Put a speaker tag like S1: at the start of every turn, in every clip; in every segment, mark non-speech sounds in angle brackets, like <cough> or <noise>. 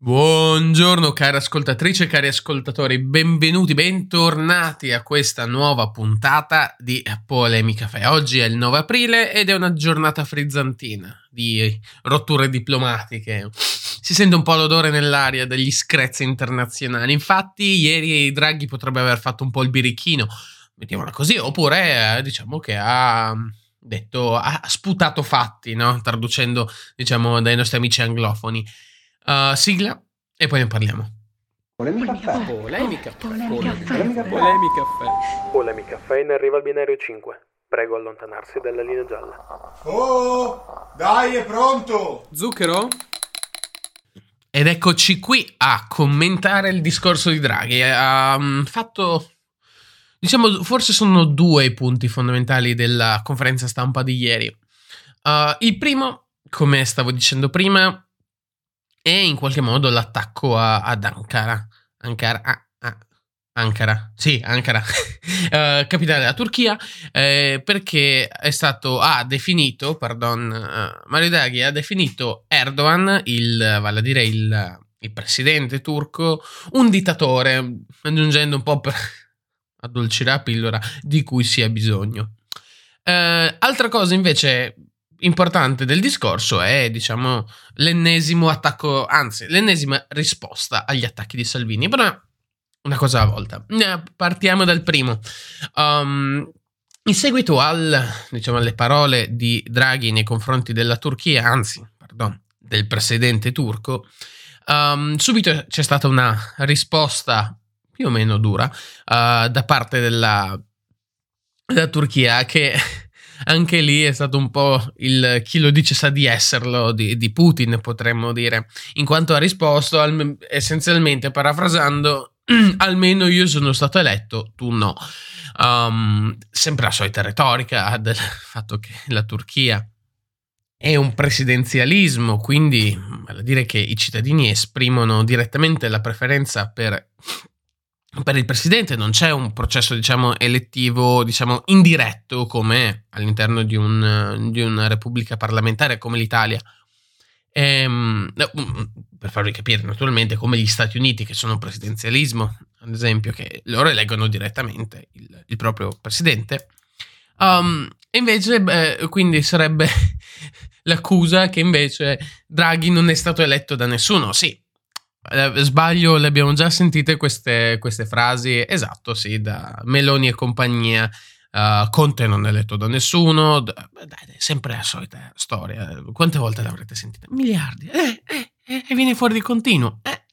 S1: Buongiorno cari ascoltatrici e cari ascoltatori, benvenuti, bentornati a questa nuova puntata di Polemica Caffè. Oggi è il 9 aprile ed è una giornata frizzantina di rotture diplomatiche. Si sente un po' l'odore nell'aria degli screzi internazionali. Infatti, ieri Draghi potrebbe aver fatto un po' il birichino, mettiamola così, oppure eh, diciamo che ha detto, ha sputato fatti, no? traducendo diciamo dai nostri amici anglofoni. Uh, sigla e poi ne parliamo.
S2: Polemica caffè.
S3: Polemica caffè.
S2: Polemica
S3: Polemica
S2: caffè.
S3: caffè.
S1: Polemica caffè in arriva al binario 5. Prego allontanarsi dalla linea gialla.
S4: Oh, dai, è pronto!
S3: Zucchero?
S1: Ed eccoci qui a commentare il discorso di Draghi. Ha um, fatto, diciamo, forse sono due i punti fondamentali della conferenza stampa di ieri. Uh, il primo, come stavo dicendo prima, è in qualche modo l'attacco a, ad Ankara. Ankara, ah, ah, Ankara, sì, Ankara, uh, <laughs> capitale della Turchia, eh, perché è stato, ha definito, pardon, uh, Mario Draghi ha definito Erdogan, il, vale a dire il, il presidente turco, un dittatore, aggiungendo un po' per <laughs> addolcire la pillola di cui si ha bisogno. Uh, altra cosa invece importante del discorso è, diciamo, l'ennesimo attacco, anzi, l'ennesima risposta agli attacchi di Salvini. Però una cosa alla volta. Partiamo dal primo. Um, in seguito al, diciamo, alle parole di Draghi nei confronti della Turchia, anzi, pardon, del presidente turco, um, subito c'è stata una risposta più o meno dura uh, da parte della, della Turchia che anche lì è stato un po' il chi lo dice sa di esserlo di, di Putin, potremmo dire, in quanto ha risposto al, essenzialmente parafrasando <clears throat> almeno io sono stato eletto, tu no. Um, sempre la solita retorica del <laughs> fatto che la Turchia è un presidenzialismo, quindi vale dire che i cittadini esprimono direttamente la preferenza per per il presidente non c'è un processo, diciamo, elettivo, diciamo, indiretto come all'interno di, un, di una repubblica parlamentare come l'Italia. Ehm, per farvi capire, naturalmente, come gli Stati Uniti, che sono presidenzialismo, ad esempio, che loro eleggono direttamente il, il proprio presidente. Um, invece, beh, quindi sarebbe <laughs> l'accusa che invece Draghi non è stato eletto da nessuno. Sì, sbaglio, le abbiamo già sentite queste, queste, frasi. Esatto, sì, da Meloni e compagnia. Uh, Conte non è eletto da nessuno. Dai, dai, sempre la solita storia. Quante volte l'avrete sentita? Miliardi. Eh, eh, eh, e viene fuori di continuo. Eh.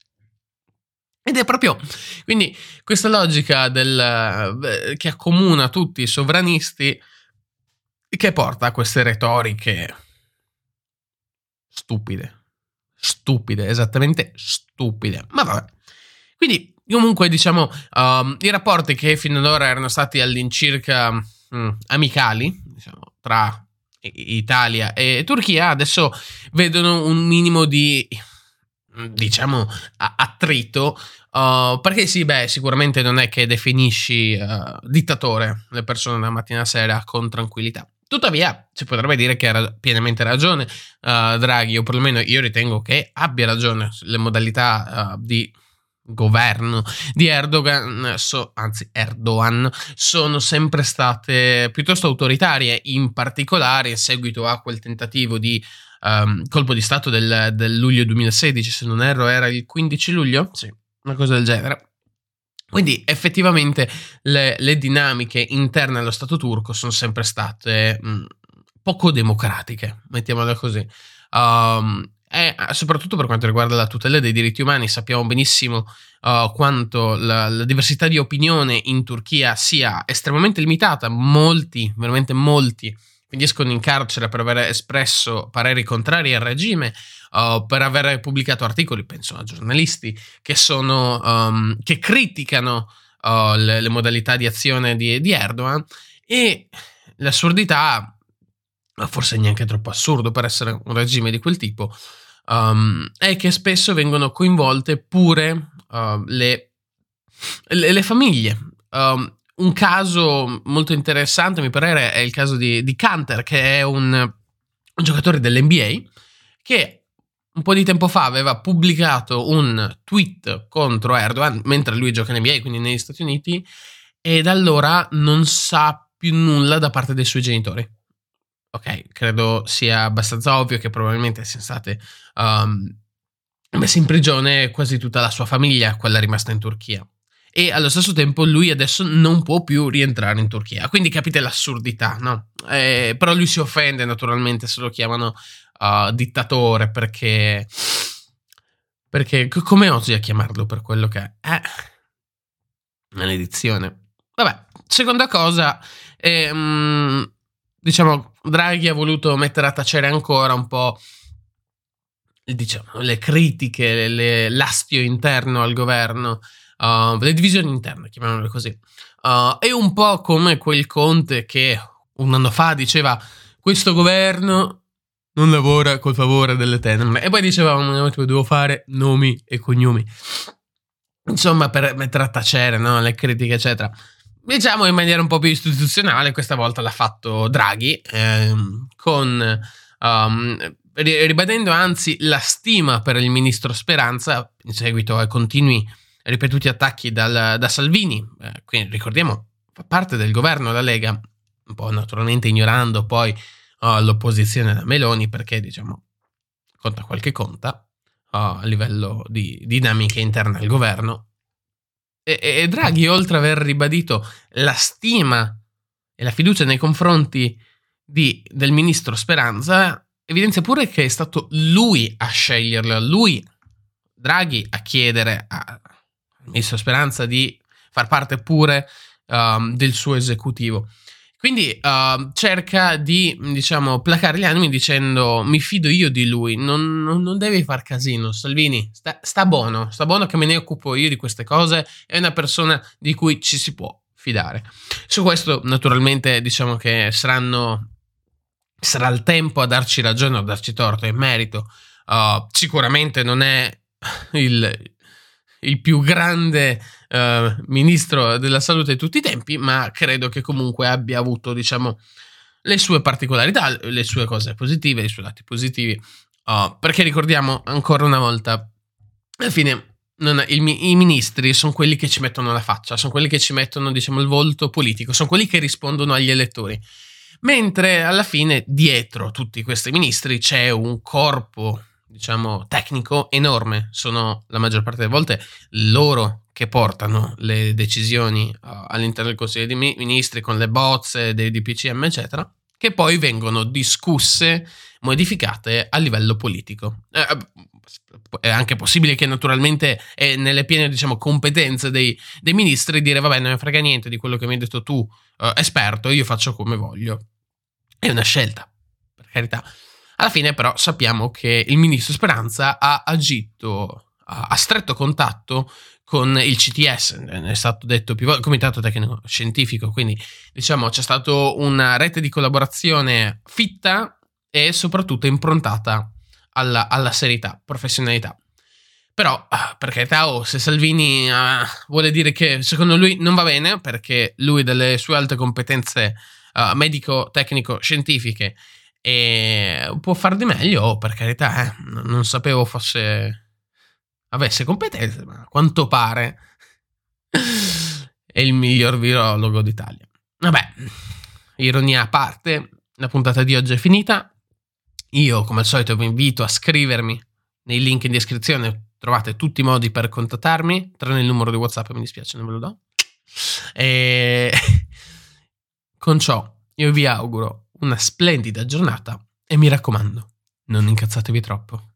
S1: Ed è proprio quindi questa logica del, che accomuna tutti i sovranisti che porta a queste retoriche stupide stupide, esattamente stupide. Ma vabbè. Quindi, comunque, diciamo, um, i rapporti che fino ad ora erano stati all'incirca um, amicali, diciamo, tra Italia e Turchia, adesso vedono un minimo di, diciamo, attrito. Uh, perché sì, beh, sicuramente non è che definisci uh, dittatore le persone da mattina a sera con tranquillità. Tuttavia, si potrebbe dire che ha pienamente ragione uh, Draghi, o perlomeno io ritengo che abbia ragione. Le modalità uh, di governo di Erdogan, so, anzi Erdogan, sono sempre state piuttosto autoritarie, in particolare in seguito a quel tentativo di um, colpo di Stato del, del luglio 2016, se non erro era il 15 luglio, sì, una cosa del genere quindi effettivamente le, le, dinamiche interne allo Stato turco sono sempre state mh, mm, poco democratiche, mettiamola così. Um, e soprattutto per quanto riguarda la tutela dei diritti umani, sappiamo benissimo uh, quanto la, la, diversità di opinione in Turchia sia estremamente limitata. Molti, veramente molti, finiscono in carcere per aver espresso pareri contrari al regime uh, per aver pubblicato articoli, penso a giornalisti, che, sono, um, che criticano uh, le, le, modalità di azione di, di Erdogan e l'assurdità, forse neanche troppo assurdo per essere un regime di quel tipo, um, è che spesso vengono coinvolte pure uh, le, le, le, famiglie. Um, un caso molto interessante, mi pare, è il caso di, di Canter, che è un, un giocatore dell'NBA che un po' di tempo fa aveva pubblicato un tweet contro Erdogan mentre lui gioca in NBA, quindi negli Stati Uniti, e da allora non sa più nulla da parte dei suoi genitori. Ok, credo sia abbastanza ovvio che probabilmente siano state um, messe in prigione quasi tutta la sua famiglia, quella rimasta in Turchia. E allo stesso tempo lui adesso non può più rientrare in Turchia. Quindi capite l'assurdità, no? Eh, però lui si offende naturalmente se lo chiamano uh, dittatore perché... Perché come osi a chiamarlo per quello che è? Eh, maledizione. Vabbè, seconda cosa, ehm, diciamo, Draghi ha voluto mettere a tacere ancora un po' diciamo, le critiche, le, l'astio interno al governo, uh, le divisioni interne, chiamiamole così. Uh, è un po' come quel Conte che un anno fa diceva questo governo non lavora col favore delle tenebre e poi diceva devo fare nomi e cognomi. Insomma, per mettere a tacere no? le critiche, eccetera. Diciamo in maniera un po' più istituzionale, questa volta l'ha fatto Draghi, ehm, con um, ribadendo anzi la stima per il ministro Speranza in seguito ai continui ripetuti attacchi dal, da Salvini, eh, quindi ricordiamo fa parte del governo la Lega, un po' naturalmente ignorando poi oh, l'opposizione da Meloni perché diciamo conta quel che conta oh, a livello di dinamiche interne al governo. E, e Draghi, oltre ad aver ribadito la stima e la fiducia nei confronti di, del ministro Speranza, evidenzia pure che è stato lui a sceglierlo, lui, Draghi, a chiedere al ministro Speranza di far parte pure um, del suo esecutivo. Quindi uh, cerca di, diciamo, placare gli animi dicendo mi fido io di lui, non, non, non devi far casino, Salvini, sta, sta, buono, sta buono che me ne occupo io di queste cose, è una persona di cui ci si può fidare. Su questo naturalmente diciamo che saranno sarà il tempo a darci ragione o a darci torto in merito. Uh, sicuramente non è il, il più grande uh, ministro della salute di tutti i tempi, ma credo che comunque abbia avuto, diciamo, le sue particolarità, le sue cose positive, i suoi lati positivi. Uh, perché ricordiamo ancora una volta, alla fine non, il, i ministri sono quelli che ci mettono la faccia, sono quelli che ci mettono, diciamo, il volto politico, sono quelli che rispondono agli elettori. Mentre alla fine dietro tutti questi ministri c'è un corpo, diciamo, tecnico enorme. Sono la maggior parte delle volte loro che portano le decisioni uh, all'interno del Consiglio dei Ministri con le bozze dei DPCM, eccetera, che poi vengono discusse, modificate a livello politico. Eh, è anche possibile che naturalmente è nelle piene diciamo, competenze dei, dei, ministri dire vabbè non mi frega niente di quello che mi hai detto tu uh, esperto, io faccio come voglio. È una scelta, per carità. Alla fine però sappiamo che il ministro Speranza ha agito a stretto contatto con il CTS, è stato detto più volte, il Comitato Tecnico Scientifico, quindi diciamo c'è stata una rete di collaborazione fitta e soprattutto improntata alla, alla serietà, professionalità. Però, per carità, oh, se Salvini uh, vuole dire che secondo lui non va bene, perché lui delle sue alte competenze uh, medico-tecnico-scientifiche e può far di meglio, oh, per carità, eh, non sapevo fosse avesse competenze, ma a quanto pare è il miglior virologo d'Italia. Vabbè, ironia a parte, la puntata di oggi è finita. Io, come al solito, vi invito a scrivermi nei link in descrizione. Trovate tutti i modi per contattarmi, tranne il numero di WhatsApp, mi dispiace, non ve lo do. E <laughs> con ciò io vi auguro una splendida giornata e mi raccomando, non incazzatevi troppo.